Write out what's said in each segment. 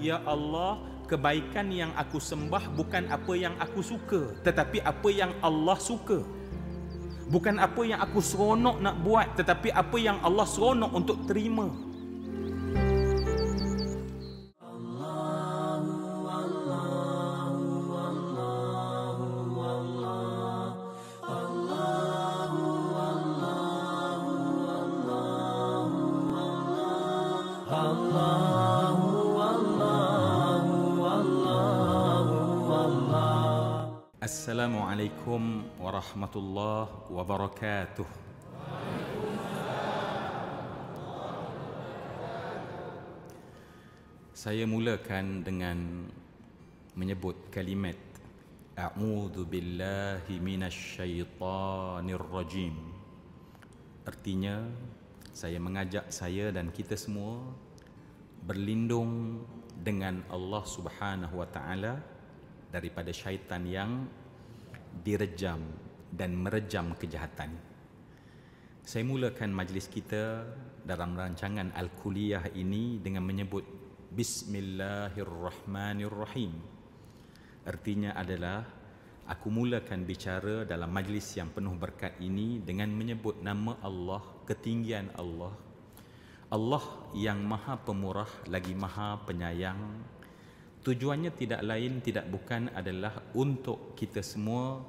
Ya Allah kebaikan yang aku sembah bukan apa yang aku suka tetapi apa yang Allah suka. Bukan apa yang aku seronok nak buat tetapi apa yang Allah seronok untuk terima Assalamualaikum warahmatullahi wabarakatuh. Saya mulakan dengan menyebut kalimat A'udzu billahi minasyaitonir rajim. Artinya saya mengajak saya dan kita semua berlindung dengan Allah Subhanahu wa taala daripada syaitan yang direjam dan merejam kejahatan. Saya mulakan majlis kita dalam rancangan Al-Kuliyah ini dengan menyebut Bismillahirrahmanirrahim. Artinya adalah aku mulakan bicara dalam majlis yang penuh berkat ini dengan menyebut nama Allah, ketinggian Allah. Allah yang maha pemurah lagi maha penyayang Tujuannya tidak lain tidak bukan adalah untuk kita semua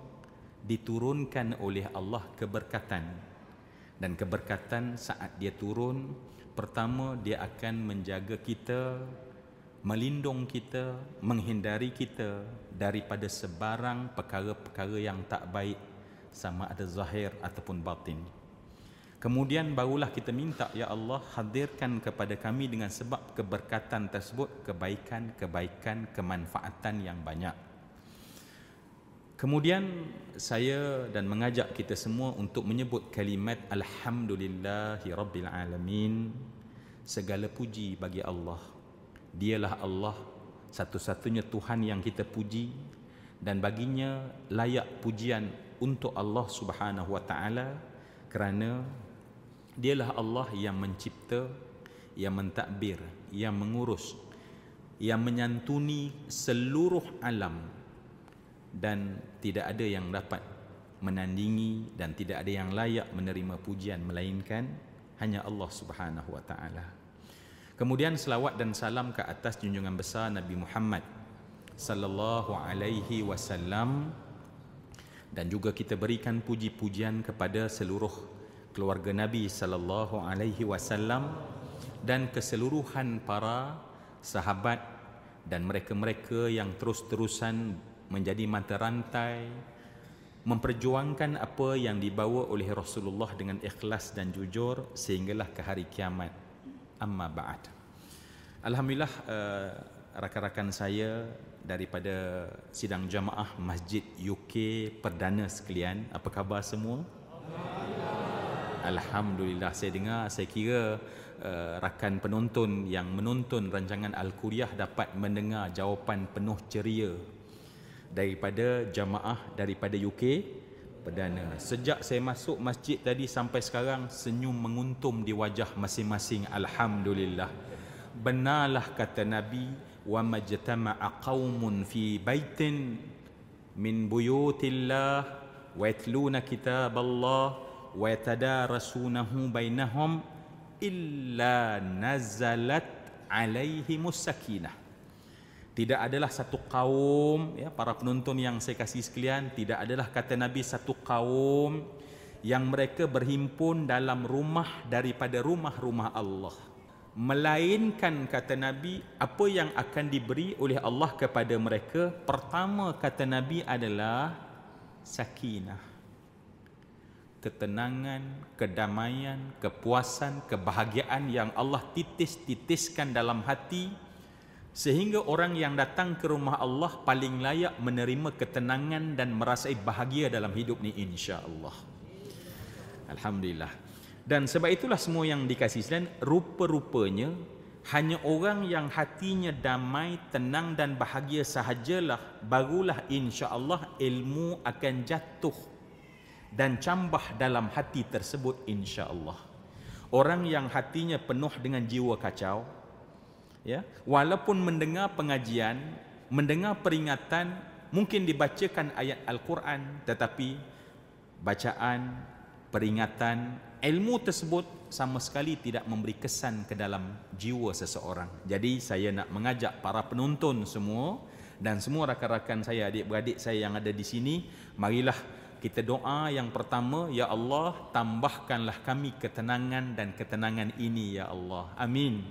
diturunkan oleh Allah keberkatan. Dan keberkatan saat dia turun, pertama dia akan menjaga kita, melindung kita, menghindari kita daripada sebarang perkara-perkara yang tak baik sama ada zahir ataupun batin. Kemudian barulah kita minta ya Allah hadirkan kepada kami dengan sebab keberkatan tersebut kebaikan-kebaikan kemanfaatan yang banyak. Kemudian saya dan mengajak kita semua untuk menyebut kalimat alhamdulillahi rabbil alamin segala puji bagi Allah. Dialah Allah satu-satunya Tuhan yang kita puji dan baginya layak pujian untuk Allah Subhanahu wa taala kerana Dialah Allah yang mencipta, yang mentadbir, yang mengurus, yang menyantuni seluruh alam dan tidak ada yang dapat menandingi dan tidak ada yang layak menerima pujian melainkan hanya Allah Subhanahu wa taala. Kemudian selawat dan salam ke atas junjungan besar Nabi Muhammad sallallahu alaihi wasallam dan juga kita berikan puji-pujian kepada seluruh keluarga Nabi sallallahu alaihi wasallam dan keseluruhan para sahabat dan mereka-mereka yang terus-terusan menjadi mata rantai memperjuangkan apa yang dibawa oleh Rasulullah dengan ikhlas dan jujur sehinggalah ke hari kiamat. Amma ba'd. Alhamdulillah uh, rakan-rakan saya daripada sidang jamaah Masjid UK Perdana sekalian apa khabar semua Alhamdulillah saya dengar saya kira uh, rakan penonton yang menonton rancangan Al-Quriyah dapat mendengar jawapan penuh ceria daripada jamaah daripada UK Perdana. Sejak saya masuk masjid tadi sampai sekarang senyum menguntum di wajah masing-masing alhamdulillah. Benarlah kata Nabi wa majtama'a qaumun fi baitin min buyutillah wa yatluna kitaballah wa yatadarasunahu bainahum illa nazalat alaihi sakinah tidak adalah satu kaum ya para penonton yang saya kasih sekalian tidak adalah kata nabi satu kaum yang mereka berhimpun dalam rumah daripada rumah-rumah Allah. Melainkan kata nabi apa yang akan diberi oleh Allah kepada mereka pertama kata nabi adalah sakinah ketenangan, kedamaian, kepuasan, kebahagiaan yang Allah titis-titiskan dalam hati sehingga orang yang datang ke rumah Allah paling layak menerima ketenangan dan merasai bahagia dalam hidup ni insya-Allah. Alhamdulillah. Dan sebab itulah semua yang dikasih dan rupa-rupanya hanya orang yang hatinya damai, tenang dan bahagia sahajalah barulah insya-Allah ilmu akan jatuh dan cambah dalam hati tersebut insya-Allah. Orang yang hatinya penuh dengan jiwa kacau, Ya, walaupun mendengar pengajian, mendengar peringatan, mungkin dibacakan ayat Al-Quran tetapi bacaan, peringatan, ilmu tersebut sama sekali tidak memberi kesan ke dalam jiwa seseorang. Jadi saya nak mengajak para penonton semua dan semua rakan-rakan saya, adik-beradik saya yang ada di sini, marilah kita doa yang pertama, Ya Allah, tambahkanlah kami ketenangan dan ketenangan ini, Ya Allah. Amin.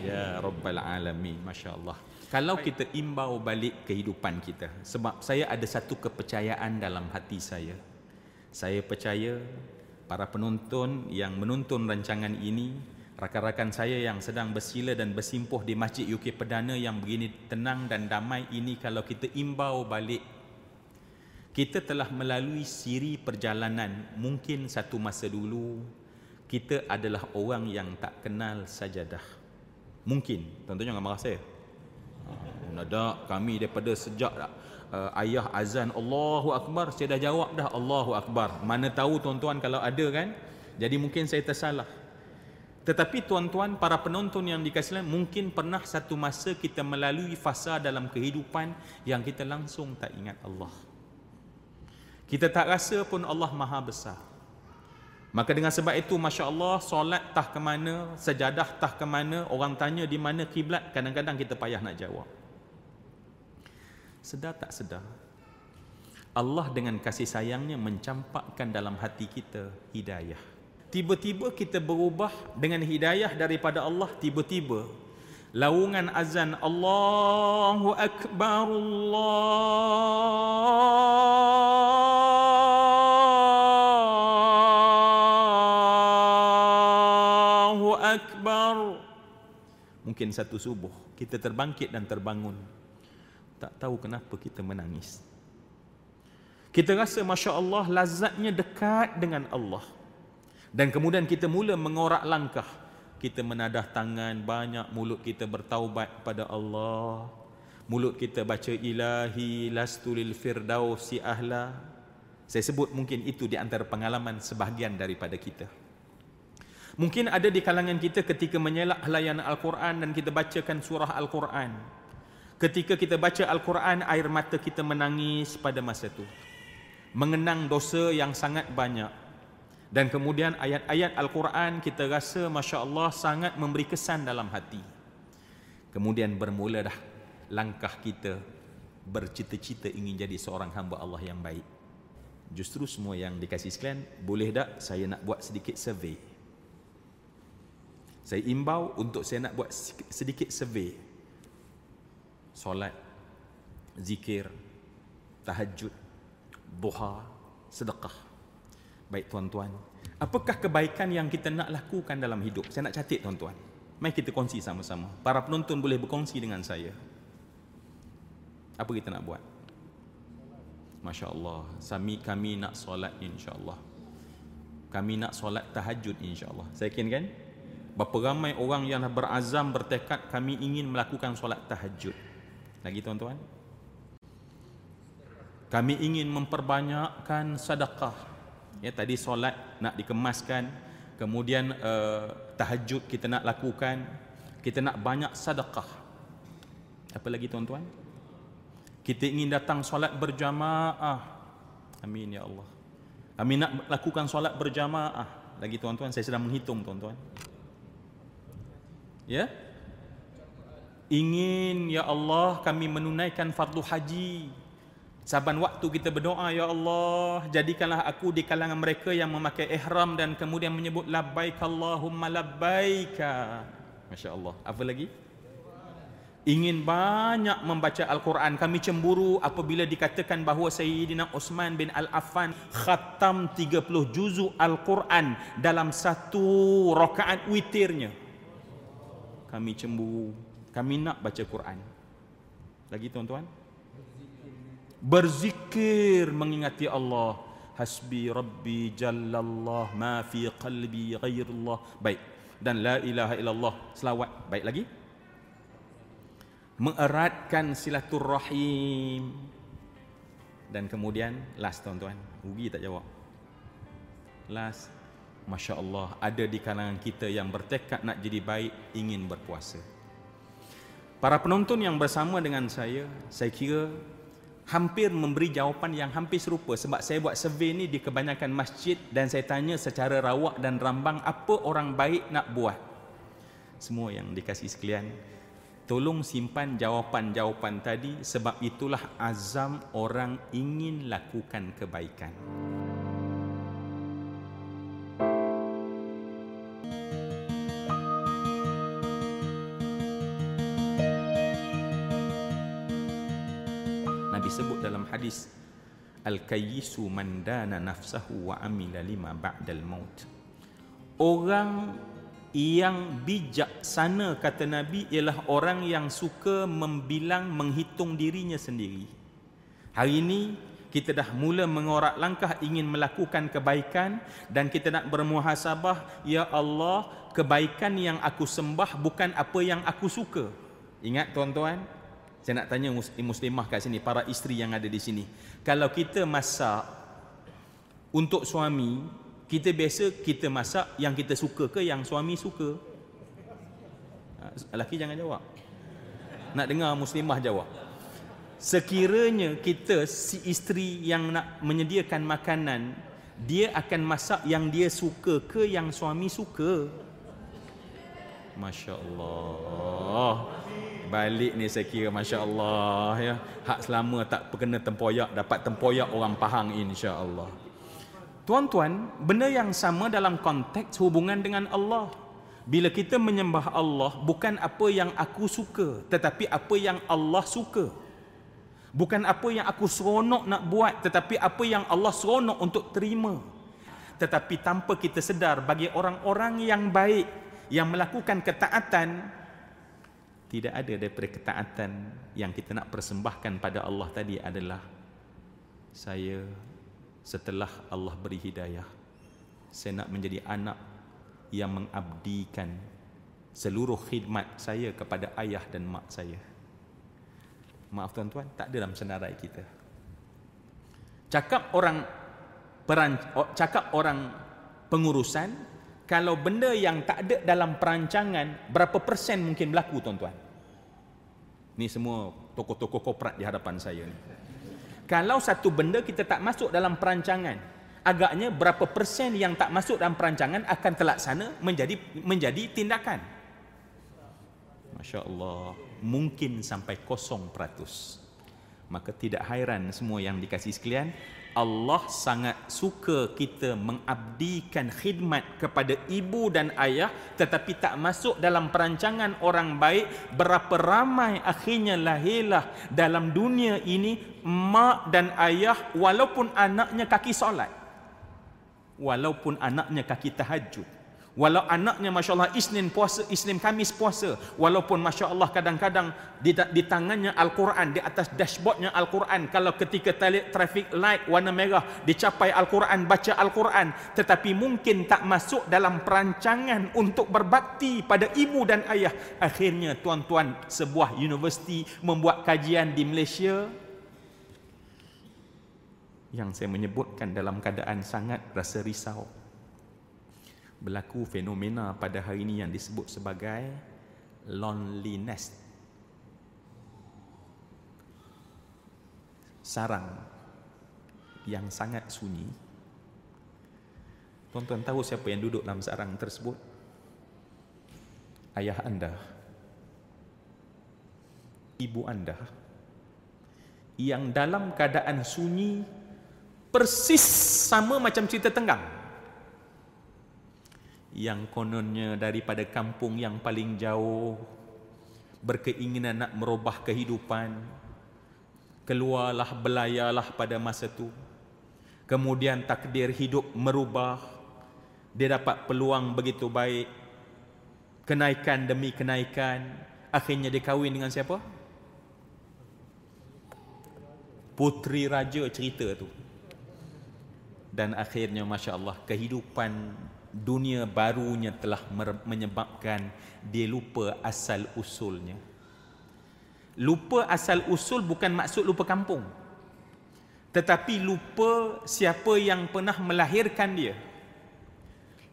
Ya Rabbal Alamin. Masya Allah. Kalau kita imbau balik kehidupan kita, sebab saya ada satu kepercayaan dalam hati saya. Saya percaya para penonton yang menonton rancangan ini, rakan-rakan saya yang sedang bersila dan bersimpuh di Masjid UK Perdana yang begini tenang dan damai ini kalau kita imbau balik kita telah melalui siri perjalanan mungkin satu masa dulu kita adalah orang yang tak kenal sajadah. Mungkin. Tuan-tuan jangan marah saya. Nada kami daripada sejak uh, ayah azan Allahu Akbar saya dah jawab dah Allahu Akbar. Mana tahu tuan-tuan kalau ada kan jadi mungkin saya tersalah. Tetapi tuan-tuan para penonton yang dikasihi mungkin pernah satu masa kita melalui fasa dalam kehidupan yang kita langsung tak ingat Allah kita tak rasa pun Allah maha besar. Maka dengan sebab itu Masya Allah Solat tah ke mana Sejadah tah ke mana Orang tanya di mana kiblat Kadang-kadang kita payah nak jawab. Sedar tak sedar Allah dengan kasih sayangnya Mencampakkan dalam hati kita Hidayah. Tiba-tiba kita berubah Dengan hidayah daripada Allah Tiba-tiba Laungan azan Allahu Akbar Allah mungkin satu subuh kita terbangkit dan terbangun. Tak tahu kenapa kita menangis. Kita rasa masya Allah lazatnya dekat dengan Allah. Dan kemudian kita mula mengorak langkah. Kita menadah tangan banyak mulut kita bertaubat pada Allah. Mulut kita baca ilahi lastulil firdausi ahla. Saya sebut mungkin itu di antara pengalaman sebahagian daripada kita Mungkin ada di kalangan kita ketika menyelak helayan Al-Quran dan kita bacakan surah Al-Quran. Ketika kita baca Al-Quran, air mata kita menangis pada masa itu. Mengenang dosa yang sangat banyak. Dan kemudian ayat-ayat Al-Quran kita rasa Masya Allah sangat memberi kesan dalam hati. Kemudian bermula dah langkah kita bercita-cita ingin jadi seorang hamba Allah yang baik. Justru semua yang dikasih sekalian, boleh tak saya nak buat sedikit survey. Saya imbau untuk saya nak buat sedikit survey. Solat, zikir, tahajud, duha, sedekah. Baik tuan-tuan, apakah kebaikan yang kita nak lakukan dalam hidup? Saya nak catat tuan-tuan. Mari kita kongsi sama-sama. Para penonton boleh berkongsi dengan saya. Apa kita nak buat? Masya Allah. Sami kami nak solat insya Allah. Kami nak solat tahajud insya Allah. Saya yakin kan? Berapa ramai orang yang berazam bertekad kami ingin melakukan solat tahajud. Lagi tuan-tuan. Kami ingin memperbanyakkan sedekah. Ya tadi solat nak dikemaskan, kemudian uh, tahajud kita nak lakukan, kita nak banyak sedekah. Apa lagi tuan-tuan? Kita ingin datang solat berjamaah. Amin ya Allah. Kami nak lakukan solat berjamaah. Lagi tuan-tuan, saya sedang menghitung tuan-tuan ya? Ingin ya Allah kami menunaikan fardu haji. Saban waktu kita berdoa ya Allah jadikanlah aku di kalangan mereka yang memakai ihram dan kemudian menyebut labbaik Allahumma labbaik masya-Allah apa lagi? Ingin banyak membaca Al-Quran. Kami cemburu apabila dikatakan bahawa Sayyidina Osman bin Al-Affan khatam 30 juzuk Al-Quran dalam satu rakaat witirnya kami cemburu. Kami nak baca Quran. Lagi tuan-tuan? Berzikir mengingati Allah. Hasbi rabbi jallallah ma fi qalbi ghairullah. Baik. Dan la ilaha illallah. Selawat. Baik lagi. Mengeratkan silaturrahim dan kemudian last tuan-tuan. Rugi tak jawab? Last Masya Allah ada di kalangan kita yang bertekad nak jadi baik ingin berpuasa Para penonton yang bersama dengan saya, saya kira hampir memberi jawapan yang hampir serupa sebab saya buat survey ni di kebanyakan masjid dan saya tanya secara rawak dan rambang apa orang baik nak buat. Semua yang dikasih sekalian, tolong simpan jawapan-jawapan tadi sebab itulah azam orang ingin lakukan kebaikan. Hadis al-kayyisu man dana nafsahu wa amila lima ba'dal maut. Orang yang bijaksana kata nabi ialah orang yang suka membilang menghitung dirinya sendiri. Hari ini kita dah mula mengorak langkah ingin melakukan kebaikan dan kita nak bermuhasabah ya Allah kebaikan yang aku sembah bukan apa yang aku suka. Ingat tuan-tuan saya nak tanya muslimah kat sini, para isteri yang ada di sini. Kalau kita masak untuk suami, kita biasa kita masak yang kita suka ke yang suami suka? Ha, lelaki jangan jawab. Nak dengar muslimah jawab. Sekiranya kita si isteri yang nak menyediakan makanan, dia akan masak yang dia suka ke yang suami suka? Masya Allah balik ni saya kira Masya Allah ya. Hak selama tak perkena tempoyak Dapat tempoyak orang Pahang insya Allah Tuan-tuan Benda yang sama dalam konteks hubungan dengan Allah. Bila kita menyembah Allah Bukan apa yang aku suka Tetapi apa yang Allah suka. Bukan apa yang aku seronok nak buat Tetapi apa yang Allah seronok untuk terima. Tetapi tanpa kita sedar Bagi orang-orang yang baik Yang melakukan ketaatan tidak ada daripada ketaatan yang kita nak persembahkan pada Allah tadi adalah saya setelah Allah beri hidayah saya nak menjadi anak yang mengabdikan seluruh khidmat saya kepada ayah dan mak saya. Maaf tuan-tuan tak dalam senarai kita. Cakap orang peran cakap orang pengurusan kalau benda yang tak ada dalam perancangan berapa persen mungkin berlaku tuan-tuan Ni semua tokoh-tokoh korporat di hadapan saya ni. Kalau satu benda kita tak masuk dalam perancangan, agaknya berapa persen yang tak masuk dalam perancangan akan terlaksana menjadi menjadi tindakan. Masya Allah, mungkin sampai kosong peratus. Maka tidak hairan semua yang dikasih sekalian, Allah sangat suka kita mengabdikan khidmat kepada ibu dan ayah tetapi tak masuk dalam perancangan orang baik. Berapa ramai akhirnya lahirlah dalam dunia ini mak dan ayah walaupun anaknya kaki solat walaupun anaknya kaki tahajud Walau anaknya Masya Allah Isnin puasa, Isnin Kamis puasa. Walaupun Masya Allah kadang-kadang di, di tangannya Al-Quran, di atas dashboardnya Al-Quran. Kalau ketika traffic light warna merah, dicapai Al-Quran, baca Al-Quran. Tetapi mungkin tak masuk dalam perancangan untuk berbakti pada ibu dan ayah. Akhirnya tuan-tuan sebuah universiti membuat kajian di Malaysia. Yang saya menyebutkan dalam keadaan sangat rasa risau berlaku fenomena pada hari ini yang disebut sebagai loneliness. Sarang yang sangat sunyi. Tuan-tuan tahu siapa yang duduk dalam sarang tersebut? Ayah anda. Ibu anda. Yang dalam keadaan sunyi persis sama macam cerita tenggang yang kononnya daripada kampung yang paling jauh berkeinginan nak merubah kehidupan keluarlah belayalah pada masa tu. Kemudian takdir hidup merubah dia dapat peluang begitu baik. Kenaikan demi kenaikan. Akhirnya dia kahwin dengan siapa? Putri raja cerita tu. Dan akhirnya masya Allah kehidupan dunia barunya telah menyebabkan dia lupa asal usulnya. Lupa asal usul bukan maksud lupa kampung. Tetapi lupa siapa yang pernah melahirkan dia.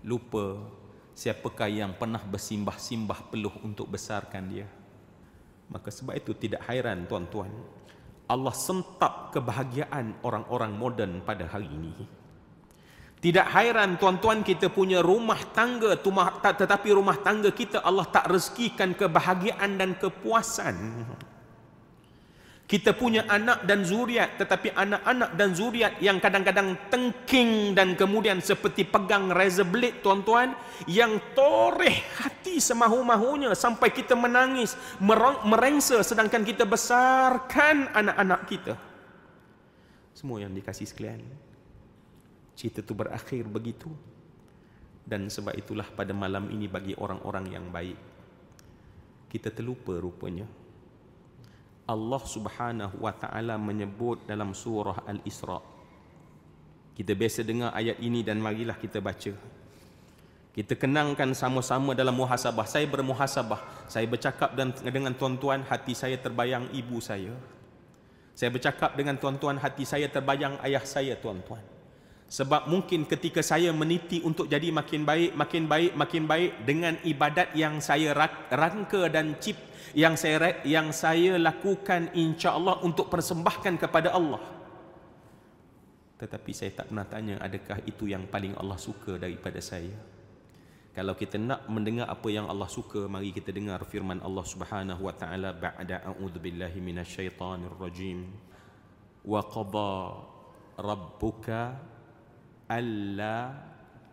Lupa siapakah yang pernah bersimbah-simbah peluh untuk besarkan dia. Maka sebab itu tidak hairan tuan-tuan Allah sentap kebahagiaan orang-orang moden pada hari ini. Tidak hairan tuan-tuan kita punya rumah tangga tetapi rumah tangga kita Allah tak rezekikan kebahagiaan dan kepuasan. Kita punya anak dan zuriat tetapi anak-anak dan zuriat yang kadang-kadang tengking dan kemudian seperti pegang razor blade tuan-tuan yang toreh hati semahu-mahunya sampai kita menangis merengsa sedangkan kita besarkan anak-anak kita. Semua yang dikasih sekalian. Cerita itu berakhir begitu. Dan sebab itulah pada malam ini bagi orang-orang yang baik kita terlupa rupanya Allah Subhanahu wa taala menyebut dalam surah Al-Isra. Kita biasa dengar ayat ini dan marilah kita baca. Kita kenangkan sama-sama dalam muhasabah. Saya bermuhasabah. Saya bercakap dengan tuan-tuan hati saya terbayang ibu saya. Saya bercakap dengan tuan-tuan hati saya terbayang ayah saya tuan-tuan. Sebab mungkin ketika saya meniti untuk jadi makin baik, makin baik, makin baik dengan ibadat yang saya rangka dan cipta yang saya yang saya lakukan insya-Allah untuk persembahkan kepada Allah. Tetapi saya tak pernah tanya adakah itu yang paling Allah suka daripada saya. Kalau kita nak mendengar apa yang Allah suka, mari kita dengar firman Allah Subhanahu wa taala ba'da a'udzubillahi minasyaitonir rajim. Wa qada rabbuka alla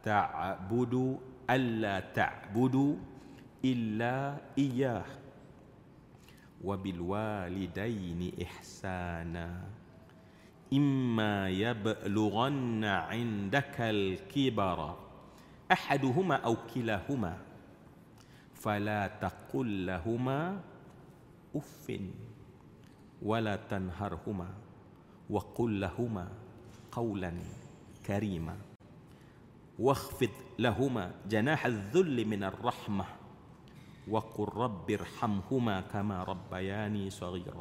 ta'budu alla ta'budu illa iyyah وبالوالدين إحسانا. إما يبلغن عندك الكبر أحدهما أو كلاهما فلا تقل لهما أف ولا تنهرهما وقل لهما قولا. كريما واخفض لهما جناح الذل من الرحمه wa qur rabbirhamhuma kama rabbayani saghira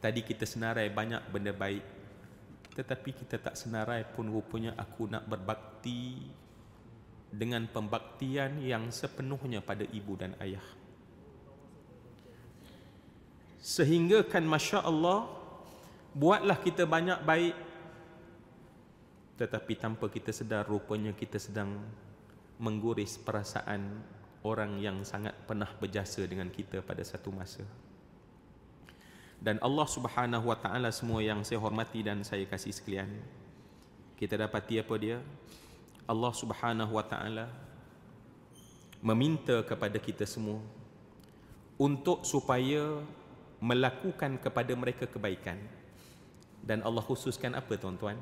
tadi kita senarai banyak benda baik tetapi kita tak senarai pun rupanya aku nak berbakti dengan pembaktian yang sepenuhnya pada ibu dan ayah sehingga kan masya Allah buatlah kita banyak baik tetapi tanpa kita sedar rupanya kita sedang mengguris perasaan orang yang sangat pernah berjasa dengan kita pada satu masa. Dan Allah Subhanahu wa taala semua yang saya hormati dan saya kasih sekalian. Kita dapati apa dia? Allah Subhanahu wa taala meminta kepada kita semua untuk supaya melakukan kepada mereka kebaikan. Dan Allah khususkan apa tuan-tuan?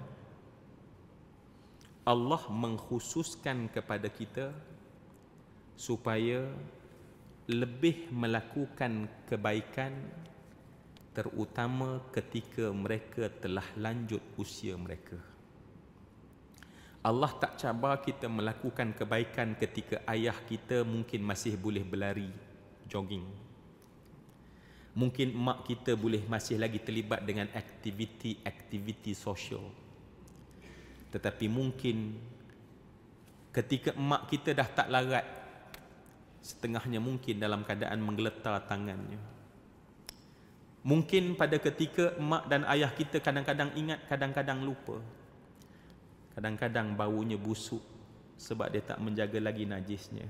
Allah mengkhususkan kepada kita supaya lebih melakukan kebaikan terutama ketika mereka telah lanjut usia mereka. Allah tak cabar kita melakukan kebaikan ketika ayah kita mungkin masih boleh berlari, jogging. Mungkin mak kita boleh masih lagi terlibat dengan aktiviti-aktiviti sosial. Tetapi mungkin ketika mak kita dah tak larat setengahnya mungkin dalam keadaan menggeletar tangannya. Mungkin pada ketika mak dan ayah kita kadang-kadang ingat, kadang-kadang lupa. Kadang-kadang baunya busuk sebab dia tak menjaga lagi najisnya.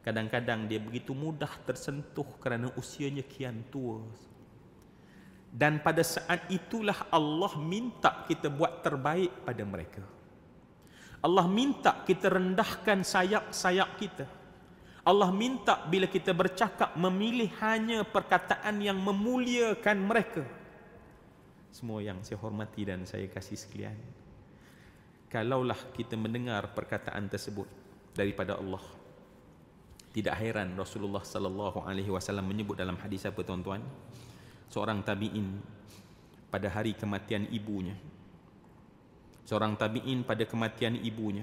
Kadang-kadang dia begitu mudah tersentuh kerana usianya kian tua. Dan pada saat itulah Allah minta kita buat terbaik pada mereka. Allah minta kita rendahkan sayap-sayap kita. Allah minta bila kita bercakap memilih hanya perkataan yang memuliakan mereka. Semua yang saya hormati dan saya kasih sekalian. Kalaulah kita mendengar perkataan tersebut daripada Allah. Tidak heran Rasulullah sallallahu alaihi wasallam menyebut dalam hadis apa tuan-tuan? Seorang tabi'in pada hari kematian ibunya. Seorang tabi'in pada kematian ibunya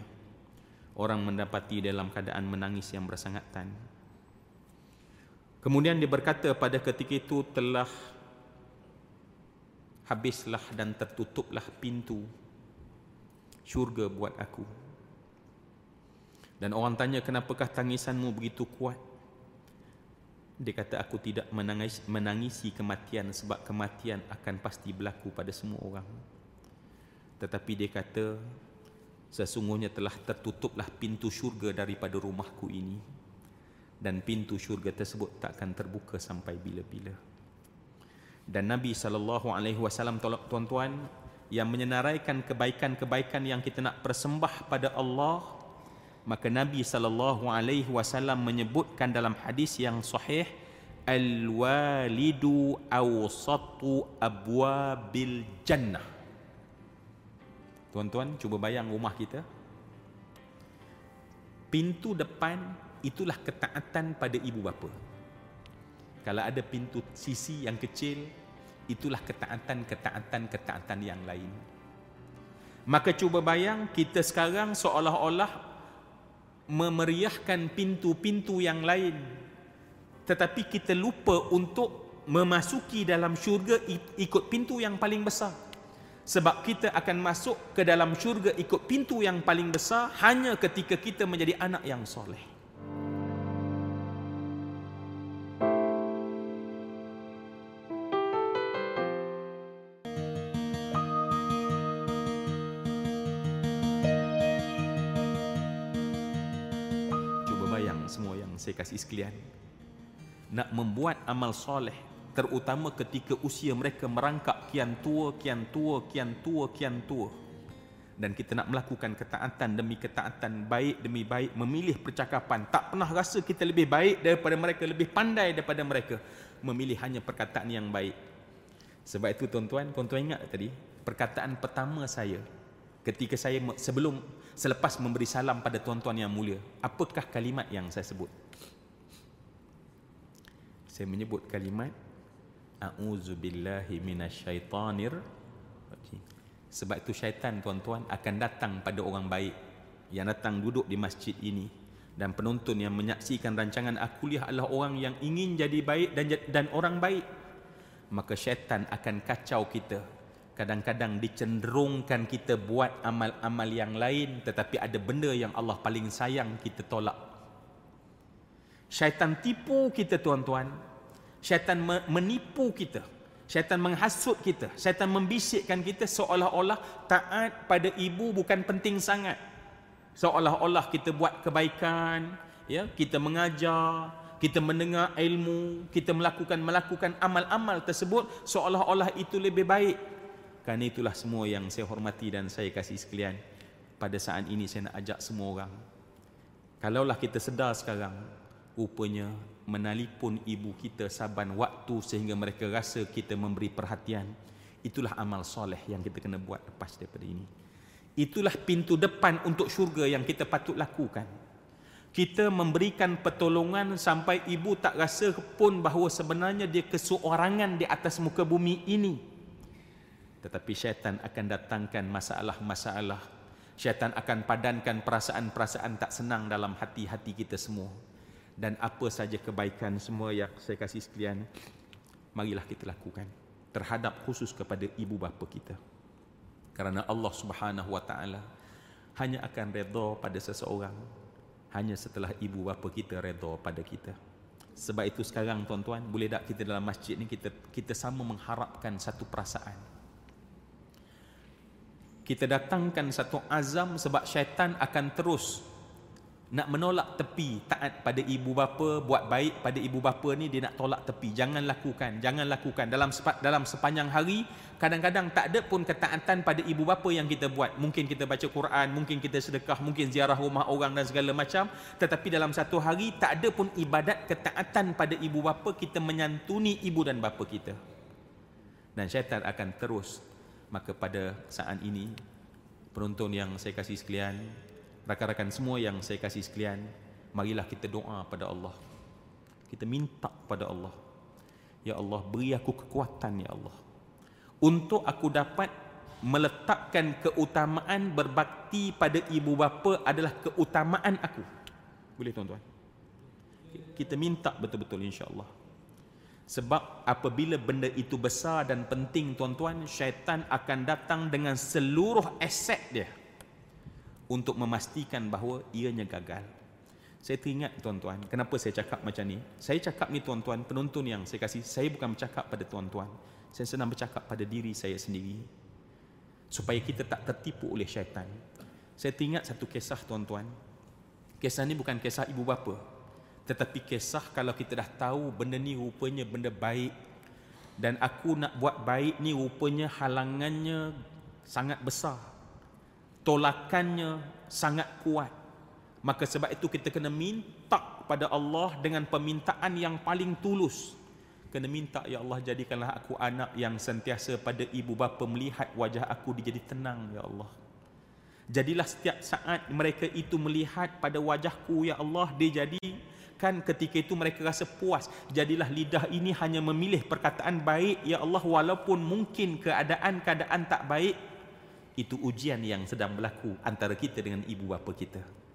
orang mendapati dalam keadaan menangis yang bersangatan. Kemudian dia berkata pada ketika itu telah habislah dan tertutuplah pintu syurga buat aku. Dan orang tanya kenapakah tangisanmu begitu kuat? Dia kata aku tidak menangis, menangisi kematian sebab kematian akan pasti berlaku pada semua orang. Tetapi dia kata sesungguhnya telah tertutuplah pintu syurga daripada rumahku ini dan pintu syurga tersebut tak akan terbuka sampai bila-bila. Dan Nabi sallallahu alaihi wasallam tuan-tuan yang menyenaraikan kebaikan-kebaikan yang kita nak persembah pada Allah maka Nabi sallallahu alaihi wasallam menyebutkan dalam hadis yang sahih al walidu awsatu abwabil jannah. Tuan-tuan cuba bayang rumah kita. Pintu depan itulah ketaatan pada ibu bapa. Kalau ada pintu sisi yang kecil itulah ketaatan ketaatan ketaatan yang lain. Maka cuba bayang kita sekarang seolah-olah memeriahkan pintu-pintu yang lain. Tetapi kita lupa untuk memasuki dalam syurga ikut pintu yang paling besar. Sebab kita akan masuk ke dalam syurga ikut pintu yang paling besar hanya ketika kita menjadi anak yang soleh saya kasih sekalian. Nak membuat amal soleh terutama ketika usia mereka merangkak kian tua kian tua kian tua kian tua. Dan kita nak melakukan ketaatan demi ketaatan baik demi baik memilih percakapan. Tak pernah rasa kita lebih baik daripada mereka lebih pandai daripada mereka. Memilih hanya perkataan yang baik. Sebab itu tuan-tuan tuan-tuan ingat tadi perkataan pertama saya ketika saya sebelum selepas memberi salam pada tuan-tuan yang mulia apakah kalimat yang saya sebut? Saya menyebut kalimat a'udzubillahi minasyaitonir sebab itu syaitan tuan-tuan akan datang pada orang baik yang datang duduk di masjid ini dan penonton yang menyaksikan rancangan akuliah adalah orang yang ingin jadi baik dan dan orang baik. Maka syaitan akan kacau kita kadang-kadang dicenderungkan kita buat amal-amal yang lain tetapi ada benda yang Allah paling sayang kita tolak. Syaitan tipu kita tuan-tuan. Syaitan menipu kita. Syaitan menghasut kita. Syaitan membisikkan kita seolah-olah taat pada ibu bukan penting sangat. Seolah-olah kita buat kebaikan ya kita mengajar kita mendengar ilmu kita melakukan melakukan amal-amal tersebut seolah-olah itu lebih baik kerana itulah semua yang saya hormati dan saya kasih sekalian pada saat ini saya nak ajak semua orang. Kalaulah kita sedar sekarang rupanya menalipun ibu kita saban waktu sehingga mereka rasa kita memberi perhatian itulah amal soleh yang kita kena buat lepas daripada ini. Itulah pintu depan untuk syurga yang kita patut lakukan. Kita memberikan pertolongan sampai ibu tak rasa pun bahawa sebenarnya dia keseorangan di atas muka bumi ini tetapi syaitan akan datangkan masalah-masalah. Syaitan akan padankan perasaan-perasaan tak senang dalam hati-hati kita semua. Dan apa saja kebaikan semua yang saya kasih sekalian marilah kita lakukan terhadap khusus kepada ibu bapa kita. Kerana Allah Subhanahu wa taala hanya akan redha pada seseorang hanya setelah ibu bapa kita redha pada kita. Sebab itu sekarang tuan-tuan boleh tak kita dalam masjid ni kita kita sama mengharapkan satu perasaan kita datangkan satu azam sebab syaitan akan terus nak menolak tepi taat pada ibu bapa buat baik pada ibu bapa ni dia nak tolak tepi. Jangan lakukan jangan lakukan. Dalam dalam sepanjang hari kadang-kadang tak ada pun ketaatan pada ibu bapa yang kita buat. Mungkin kita baca Quran mungkin kita sedekah mungkin ziarah rumah orang dan segala macam. Tetapi dalam satu hari tak ada pun ibadat ketaatan pada ibu bapa kita menyantuni ibu dan bapa kita. Dan syaitan akan terus maka pada saat ini penonton yang saya kasih sekalian rakan-rakan semua yang saya kasih sekalian, marilah kita doa pada Allah. Kita minta pada Allah. Ya Allah, beri aku kekuatan ya Allah. Untuk aku dapat meletakkan keutamaan berbakti pada ibu bapa adalah keutamaan aku. Boleh tuan-tuan? Kita minta betul-betul insya-Allah. Sebab apabila benda itu besar dan penting tuan-tuan, syaitan akan datang dengan seluruh aset dia untuk memastikan bahawa ianya gagal. Saya teringat tuan-tuan, kenapa saya cakap macam ni? Saya cakap ni tuan-tuan, penonton yang saya kasih, saya bukan bercakap pada tuan-tuan. Saya senang bercakap pada diri saya sendiri. Supaya kita tak tertipu oleh syaitan. Saya teringat satu kisah tuan-tuan. Kisah ni bukan kisah ibu bapa. Tetapi kisah kalau kita dah tahu benda ni rupanya benda baik. Dan aku nak buat baik ni rupanya halangannya sangat besar. Tolakannya sangat kuat. Maka sebab itu kita kena minta kepada Allah dengan permintaan yang paling tulus. Kena minta, Ya Allah jadikanlah aku anak yang sentiasa pada ibu bapa melihat wajah aku dia jadi tenang, Ya Allah. Jadilah setiap saat mereka itu melihat pada wajahku, Ya Allah, dia jadi kan ketika itu mereka rasa puas. Jadilah lidah ini hanya memilih perkataan baik, Ya Allah, walaupun mungkin keadaan-keadaan tak baik, itu ujian yang sedang berlaku antara kita dengan ibu bapa kita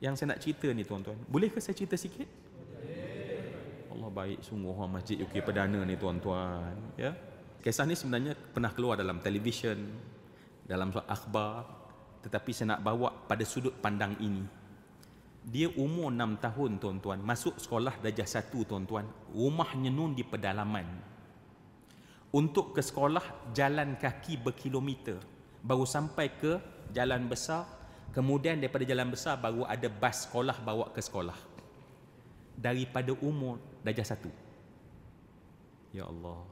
yang saya nak cerita ni tuan-tuan. Bolehkah saya cerita sikit? Allah baik sungguh orang Masjid UK Perdana ni tuan-tuan, ya. Kisah ni sebenarnya pernah keluar dalam televisyen, dalam akhbar, tetapi saya nak bawa pada sudut pandang ini. Dia umur 6 tahun tuan-tuan, masuk sekolah darjah 1 tuan-tuan. Rumahnya nun di pedalaman. Untuk ke sekolah jalan kaki berkilometer. Baru sampai ke jalan besar Kemudian daripada jalan besar baru ada bas sekolah bawa ke sekolah. Daripada umur darjah satu. Ya Allah.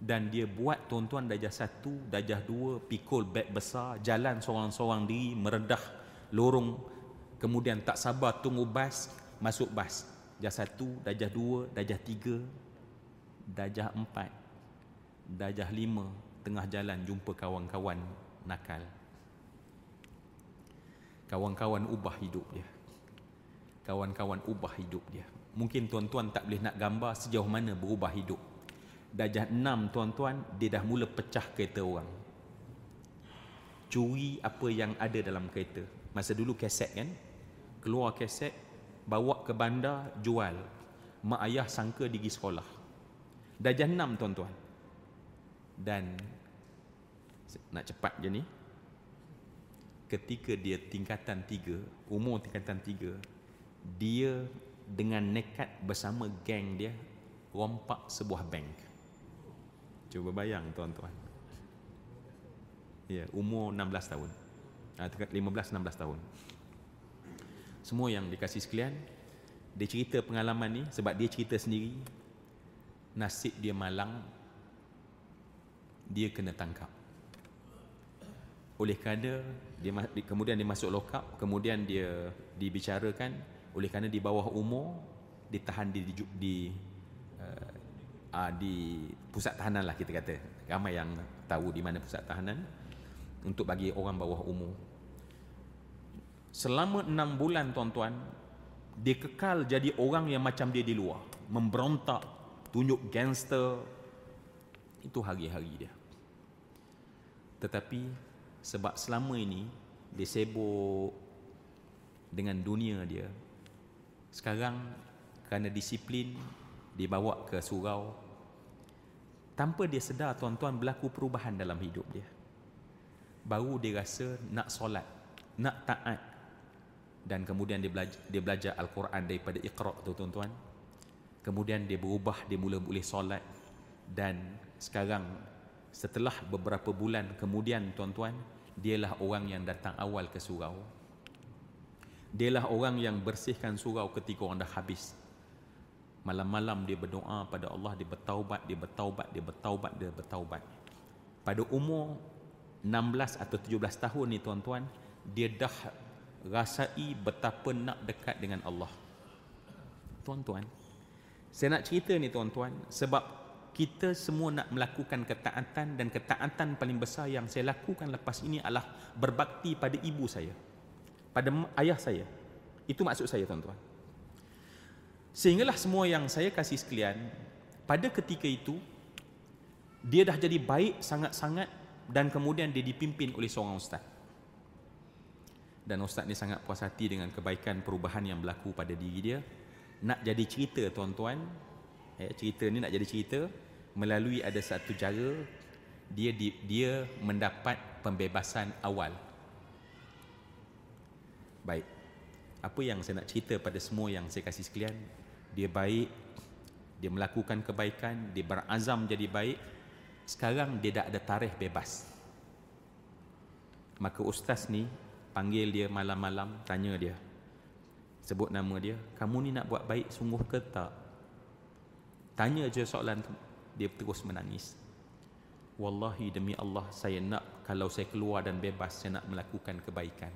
Dan dia buat tuan-tuan darjah satu, darjah dua, pikul beg besar, jalan seorang-seorang diri, meredah lorong. Kemudian tak sabar tunggu bas, masuk bas. Darjah satu, darjah dua, darjah tiga, darjah empat, darjah lima, tengah jalan jumpa kawan-kawan nakal. Kawan-kawan ubah hidup dia. Kawan-kawan ubah hidup dia. Mungkin tuan-tuan tak boleh nak gambar sejauh mana berubah hidup. Darjah enam tuan-tuan dia dah mula pecah kereta orang. Curi apa yang ada dalam kereta. Masa dulu keset kan keluar keset bawa ke bandar jual mak ayah sangka digi sekolah darjah enam tuan-tuan dan nak cepat je ni ketika dia tingkatan tiga, umur tingkatan tiga, dia dengan nekat bersama geng dia rompak sebuah bank. Cuba bayang tuan-tuan. Ya, umur 16 tahun. Ah, 15 16 tahun. Semua yang dikasih sekalian, dia cerita pengalaman ni sebab dia cerita sendiri. Nasib dia malang. Dia kena tangkap oleh kerana dia kemudian dia masuk lokap kemudian dia dibicarakan oleh kerana di bawah umur ditahan di di, di uh, uh, di pusat tahanan lah kita kata ramai yang tahu di mana pusat tahanan untuk bagi orang bawah umur selama enam bulan tuan-tuan dia kekal jadi orang yang macam dia di luar. Memberontak tunjuk gangster. Itu hari-hari dia. Tetapi sebab selama ini dia sibuk dengan dunia dia sekarang kerana disiplin dibawa ke surau. Tanpa dia sedar tuan-tuan berlaku perubahan dalam hidup dia. Baru dia rasa nak solat nak taat dan kemudian dia belajar, dia belajar Al-Quran daripada Iqra tu tuan-tuan. Kemudian dia berubah dia mula boleh solat. Dan sekarang setelah beberapa bulan kemudian tuan-tuan dialah orang yang datang awal ke surau. Dialah orang yang bersihkan surau ketika orang dah habis. Malam-malam dia berdoa pada Allah dia bertaubat dia bertaubat dia bertaubat dia bertaubat. Pada umur 16 atau 17 tahun ni tuan-tuan dia dah rasai betapa nak dekat dengan Allah. Tuan-tuan saya nak cerita ni tuan-tuan sebab kita semua nak melakukan ketaatan dan ketaatan paling besar yang saya lakukan lepas ini adalah berbakti pada ibu saya pada ayah saya. Itu maksud saya tuan-tuan. Sehinggalah semua yang saya kasih sekalian pada ketika itu dia dah jadi baik sangat-sangat dan kemudian dia dipimpin oleh seorang ustaz dan ustaz ni sangat puas hati dengan kebaikan perubahan yang berlaku pada diri dia nak jadi cerita tuan-tuan eh, cerita ni nak jadi cerita melalui ada satu cara dia di, dia mendapat pembebasan awal baik Apa yang saya nak cerita pada semua yang saya kasih sekalian, dia baik, dia melakukan kebaikan, dia berazam jadi baik. Sekarang dia dah ada tarikh bebas. Maka ustaz ni panggil dia malam-malam, tanya dia. Sebut nama dia, kamu ni nak buat baik sungguh ke tak? Tanya je soalan tu, dia terus menangis. Wallahi demi Allah saya nak kalau saya keluar dan bebas saya nak melakukan kebaikan.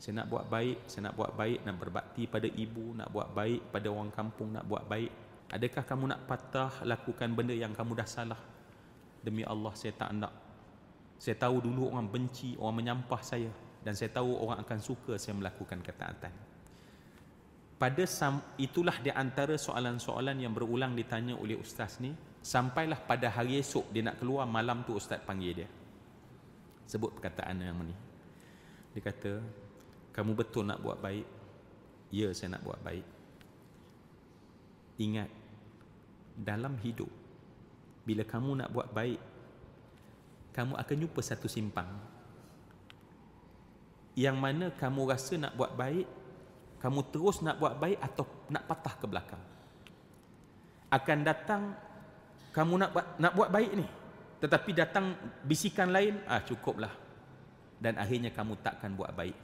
Saya nak buat baik, saya nak buat baik, nak berbakti pada ibu, nak buat baik pada orang kampung, nak buat baik. Adakah kamu nak patah lakukan benda yang kamu dah salah? Demi Allah saya tak nak. Saya tahu dulu orang benci, orang menyampah saya dan saya tahu orang akan suka saya melakukan ketaatan. Pada itulah di antara soalan-soalan yang berulang ditanya oleh ustaz ni Sampailah pada hari esok dia nak keluar malam tu ustaz panggil dia. Sebut perkataan yang ni. Dia kata, kamu betul nak buat baik? Ya, saya nak buat baik. Ingat, dalam hidup, bila kamu nak buat baik, kamu akan jumpa satu simpang. Yang mana kamu rasa nak buat baik, kamu terus nak buat baik atau nak patah ke belakang. Akan datang kamu nak buat nak buat baik ni tetapi datang bisikan lain ah cukuplah. Dan akhirnya kamu takkan buat baik.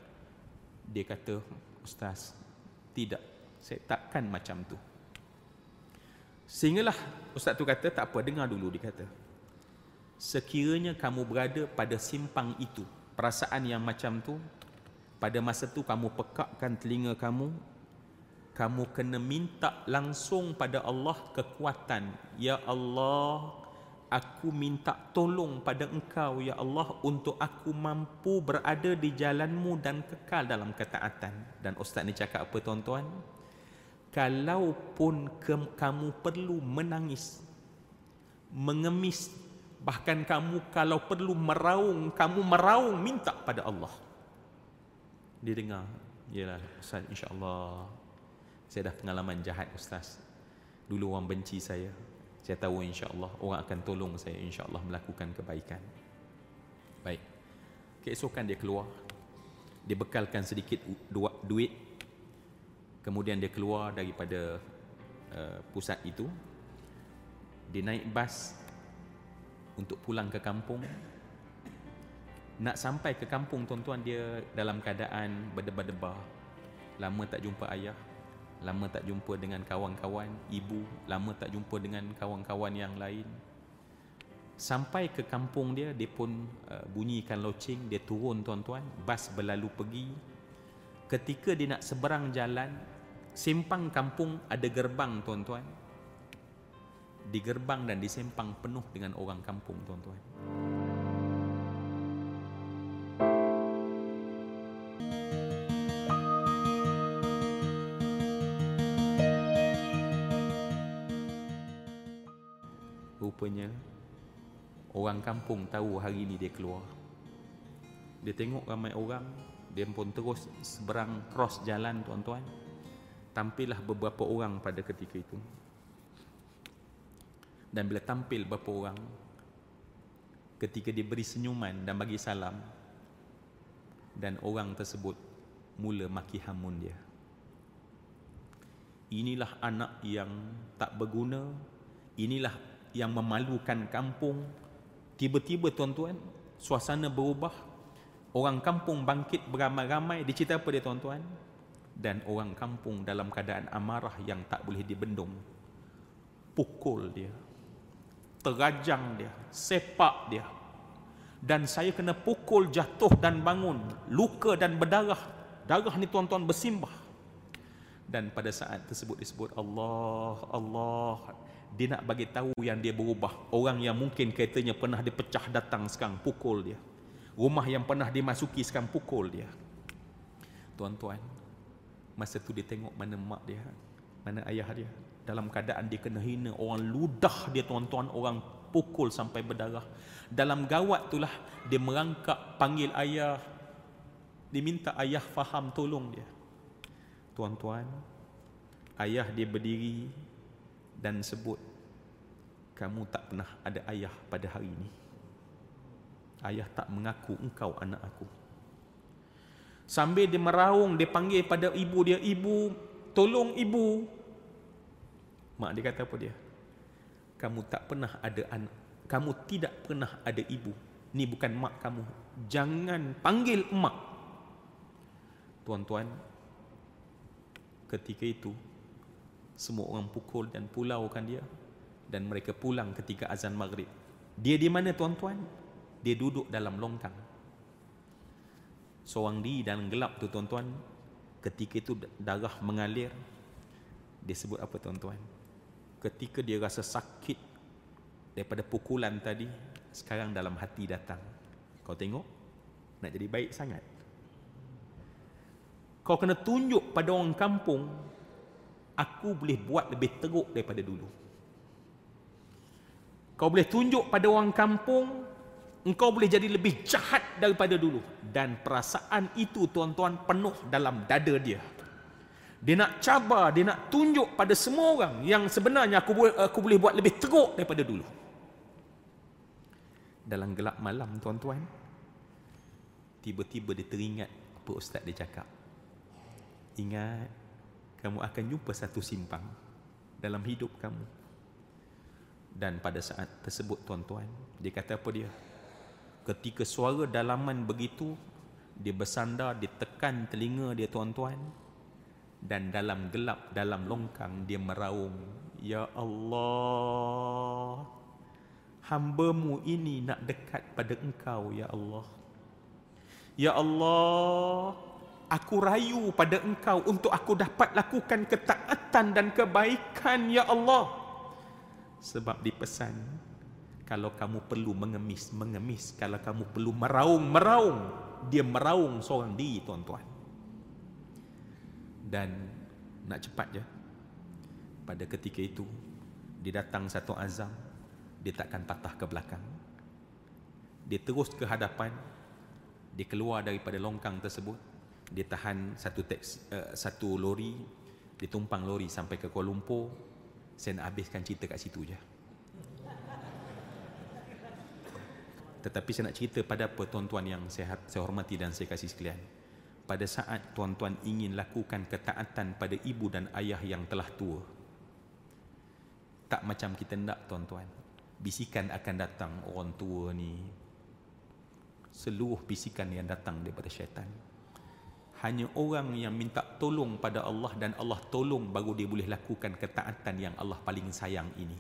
Dia kata ustaz tidak saya takkan macam tu. Sehinggalah ustaz tu kata tak apa dengar dulu dia kata. Sekiranya kamu berada pada simpang itu perasaan yang macam tu pada masa tu kamu pekakkan telinga kamu kamu kena minta langsung pada Allah kekuatan. Ya Allah aku minta tolong pada engkau ya Allah untuk aku mampu berada di jalanmu dan kekal dalam ketaatan. Dan ustaz ni cakap apa tuan-tuan? Kalaupun ke- kamu perlu menangis mengemis bahkan kamu kalau perlu meraung kamu meraung minta pada Allah dia dengar yalah ustaz insyaallah saya dah pengalaman jahat ustaz. Dulu orang benci saya. Saya tahu insya-Allah orang akan tolong saya insya-Allah melakukan kebaikan. Baik. Keesokan dia keluar. Dia bekalkan sedikit duit. Kemudian dia keluar daripada uh, pusat itu. Dia naik bas untuk pulang ke kampung. Nak sampai ke kampung tuan-tuan dia dalam keadaan berdebar-debar. Lama tak jumpa ayah lama tak jumpa dengan kawan-kawan ibu lama tak jumpa dengan kawan-kawan yang lain sampai ke kampung dia dia pun uh, bunyikan loceng dia turun tuan-tuan bas berlalu pergi ketika dia nak seberang jalan simpang kampung ada gerbang tuan-tuan di gerbang dan di simpang penuh dengan orang kampung tuan-tuan rupanya orang kampung tahu hari ini dia keluar. Dia tengok ramai orang, dia pun terus seberang cross jalan tuan-tuan. Tampillah beberapa orang pada ketika itu. Dan bila tampil beberapa orang, ketika dia beri senyuman dan bagi salam, dan orang tersebut mula maki hamun dia. Inilah anak yang tak berguna, inilah yang memalukan kampung. Tiba-tiba tuan-tuan suasana berubah. Orang kampung bangkit beramai-ramai. Dicerita apa dia tuan-tuan? Dan orang kampung dalam keadaan amarah yang tak boleh dibendung. Pukul dia terajang dia sepak dia. Dan saya kena pukul jatuh dan bangun luka dan berdarah. Darah ni tuan-tuan bersimbah. Dan pada saat tersebut disebut Allah Allah. Dia nak bagi tahu yang dia berubah. Orang yang mungkin keretanya pernah dipecah datang sekarang pukul dia. Rumah yang pernah dimasuki sekarang pukul dia. Tuan-tuan masa tu dia tengok mana mak dia mana ayah dia dalam keadaan dia kena hina orang ludah dia tuan-tuan orang pukul sampai berdarah. Dalam gawat itulah dia merangkak panggil ayah. Diminta ayah faham tolong dia. Tuan-tuan ayah dia berdiri dan sebut kamu tak pernah ada ayah pada hari ini. Ayah tak mengaku engkau anak aku. Sambil dia meraung, dia panggil pada ibu dia, ibu, tolong ibu. Mak dia kata apa dia? Kamu tak pernah ada anak. Kamu tidak pernah ada ibu. Ni bukan mak kamu. Jangan panggil mak. Tuan-tuan, ketika itu, semua orang pukul dan pulaukan dia. Dan mereka pulang ketika azan maghrib. Dia di mana tuan-tuan? Dia duduk dalam longkang. Seorang di dalam gelap tu tuan-tuan. Ketika itu darah mengalir. Dia sebut apa tuan-tuan? Ketika dia rasa sakit daripada pukulan tadi, sekarang dalam hati datang. Kau tengok? Nak jadi baik sangat. Kau kena tunjuk pada orang kampung, aku boleh buat lebih teruk daripada dulu. Kau boleh tunjuk pada orang kampung engkau boleh jadi lebih jahat daripada dulu dan perasaan itu tuan-tuan penuh dalam dada dia. Dia nak cabar, dia nak tunjuk pada semua orang yang sebenarnya aku boleh aku boleh buat lebih teruk daripada dulu. Dalam gelap malam tuan-tuan, tiba-tiba dia teringat apa ustaz dia cakap. Ingat kamu akan jumpa satu simpang dalam hidup kamu dan pada saat tersebut tuan-tuan dia kata apa dia ketika suara dalaman begitu dia bersandar ditekan telinga dia tuan-tuan dan dalam gelap dalam longkang dia meraung ya Allah hambamu ini nak dekat pada engkau ya Allah ya Allah aku rayu pada engkau untuk aku dapat lakukan ketaatan dan kebaikan ya Allah sebab dipesan kalau kamu perlu mengemis, mengemis. Kalau kamu perlu meraung, meraung. Dia meraung seorang diri, tuan-tuan. Dan nak cepat je. Pada ketika itu, dia datang satu azam. Dia takkan patah ke belakang. Dia terus ke hadapan. Dia keluar daripada longkang tersebut. Dia tahan satu teks, uh, satu lori. Dia tumpang lori sampai ke Kuala Lumpur saya nak habiskan cerita kat situ je. Tetapi saya nak cerita pada apa tuan-tuan yang saya, saya hormati dan saya kasih sekalian. Pada saat tuan-tuan ingin lakukan ketaatan pada ibu dan ayah yang telah tua. Tak macam kita nak tuan-tuan. Bisikan akan datang orang tua ni. Seluruh bisikan yang datang daripada syaitan hanya orang yang minta tolong pada Allah dan Allah tolong baru dia boleh lakukan ketaatan yang Allah paling sayang ini.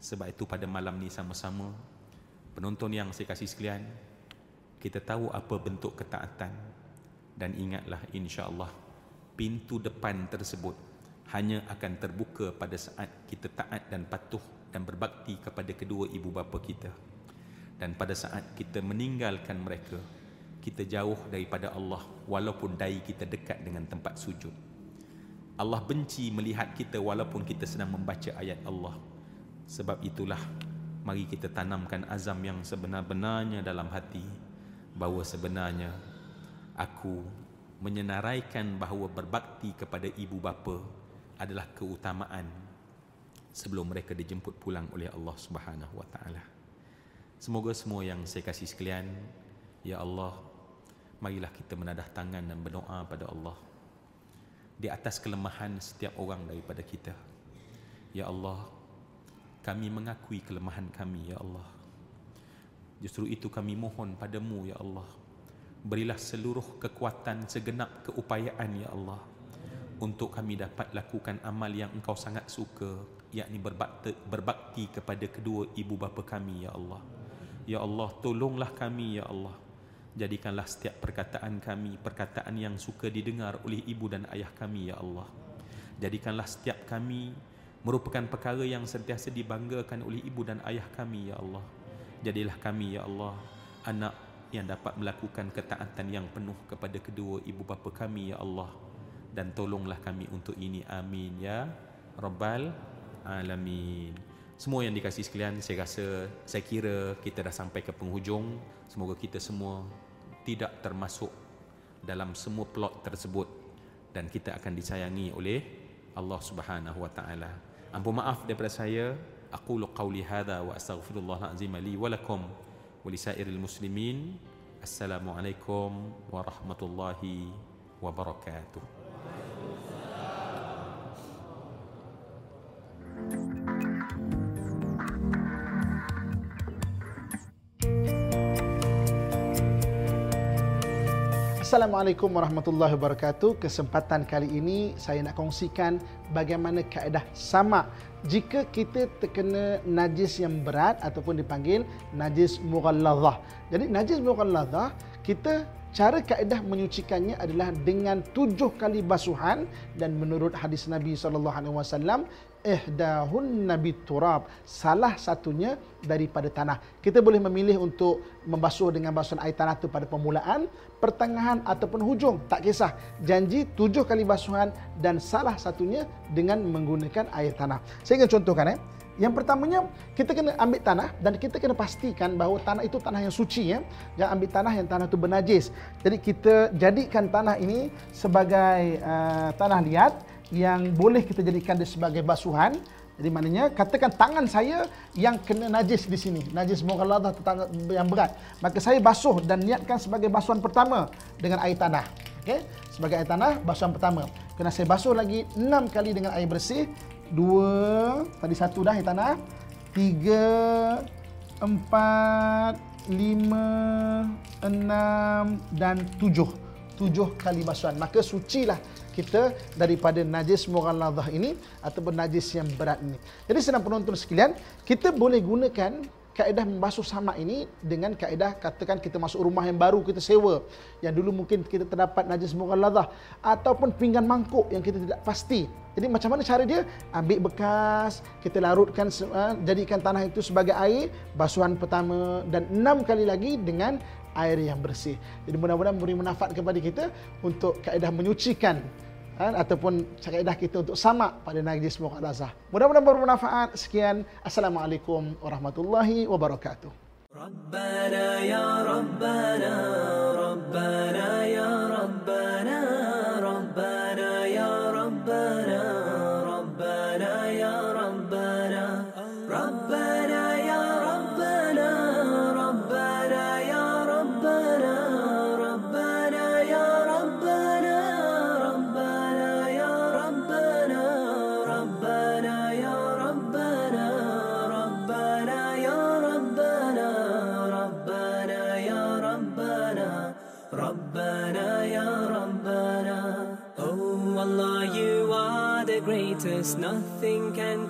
Sebab itu pada malam ni sama-sama penonton yang saya kasih sekalian kita tahu apa bentuk ketaatan dan ingatlah insya-Allah pintu depan tersebut hanya akan terbuka pada saat kita taat dan patuh dan berbakti kepada kedua ibu bapa kita. Dan pada saat kita meninggalkan mereka, kita jauh daripada Allah walaupun dai kita dekat dengan tempat sujud. Allah benci melihat kita walaupun kita sedang membaca ayat Allah. Sebab itulah mari kita tanamkan azam yang sebenar-benarnya dalam hati bahawa sebenarnya aku menyenaraikan bahawa berbakti kepada ibu bapa adalah keutamaan sebelum mereka dijemput pulang oleh Allah Subhanahu wa taala. Semoga semua yang saya kasih sekalian, ya Allah, marilah kita menadah tangan dan berdoa pada Allah di atas kelemahan setiap orang daripada kita. Ya Allah, kami mengakui kelemahan kami, Ya Allah. Justru itu kami mohon padamu, Ya Allah. Berilah seluruh kekuatan segenap keupayaan, Ya Allah. Untuk kami dapat lakukan amal yang engkau sangat suka, yakni berbakti, berbakti kepada kedua ibu bapa kami, Ya Allah. Ya Allah, tolonglah kami, Ya Allah. Jadikanlah setiap perkataan kami perkataan yang suka didengar oleh ibu dan ayah kami ya Allah. Jadikanlah setiap kami merupakan perkara yang sentiasa dibanggakan oleh ibu dan ayah kami ya Allah. Jadilah kami ya Allah anak yang dapat melakukan ketaatan yang penuh kepada kedua ibu bapa kami ya Allah dan tolonglah kami untuk ini amin ya rabbal alamin. Semua yang dikasih sekalian saya rasa saya kira kita dah sampai ke penghujung. Semoga kita semua tidak termasuk dalam semua plot tersebut dan kita akan disayangi oleh Allah Subhanahu wa taala. Ampun maaf daripada saya. Aku qawli hadha wa astaghfirullah azim li wa lakum wa lisairil muslimin Assalamualaikum warahmatullahi wabarakatuh. Assalamualaikum warahmatullahi wabarakatuh. Kesempatan kali ini saya nak kongsikan bagaimana kaedah sama jika kita terkena najis yang berat ataupun dipanggil najis mughalladhah. Jadi najis mughalladhah kita cara kaedah menyucikannya adalah dengan tujuh kali basuhan dan menurut hadis Nabi sallallahu alaihi wasallam ihdahun nabi turab salah satunya daripada tanah. Kita boleh memilih untuk membasuh dengan basuhan air tanah itu pada permulaan pertengahan ataupun hujung. Tak kisah. Janji tujuh kali basuhan dan salah satunya dengan menggunakan air tanah. Saya ingin contohkan eh. Yang pertamanya kita kena ambil tanah dan kita kena pastikan bahawa tanah itu tanah yang suci ya. Jangan ambil tanah yang tanah itu bernajis. Jadi kita jadikan tanah ini sebagai uh, tanah liat yang boleh kita jadikan dia sebagai basuhan. Jadi maknanya katakan tangan saya yang kena najis di sini. Najis mughalladah yang berat. Maka saya basuh dan niatkan sebagai basuhan pertama dengan air tanah. Okey? Sebagai air tanah basuhan pertama. Kena saya basuh lagi enam kali dengan air bersih. Dua, tadi satu dah air tanah. Tiga, empat, lima, enam dan tujuh. Tujuh kali basuhan. Maka sucilah kita daripada najis mughalladhah ini ataupun najis yang berat ini. Jadi senang penonton sekalian, kita boleh gunakan kaedah membasuh sama ini dengan kaedah katakan kita masuk rumah yang baru kita sewa yang dulu mungkin kita terdapat najis mughalladhah ataupun pinggan mangkuk yang kita tidak pasti. Jadi macam mana cara dia? Ambil bekas, kita larutkan uh, jadikan tanah itu sebagai air basuhan pertama dan enam kali lagi dengan air yang bersih. Jadi mudah-mudahan memberi manfaat kepada kita untuk kaedah menyucikan kan, ataupun kaedah kita untuk sama pada najis muqaddasah. Mudah-mudahan bermanfaat. Sekian. Assalamualaikum warahmatullahi wabarakatuh. Rabbana ya Rabbana Rabbana ya Rabbana Rabbana ya nothing can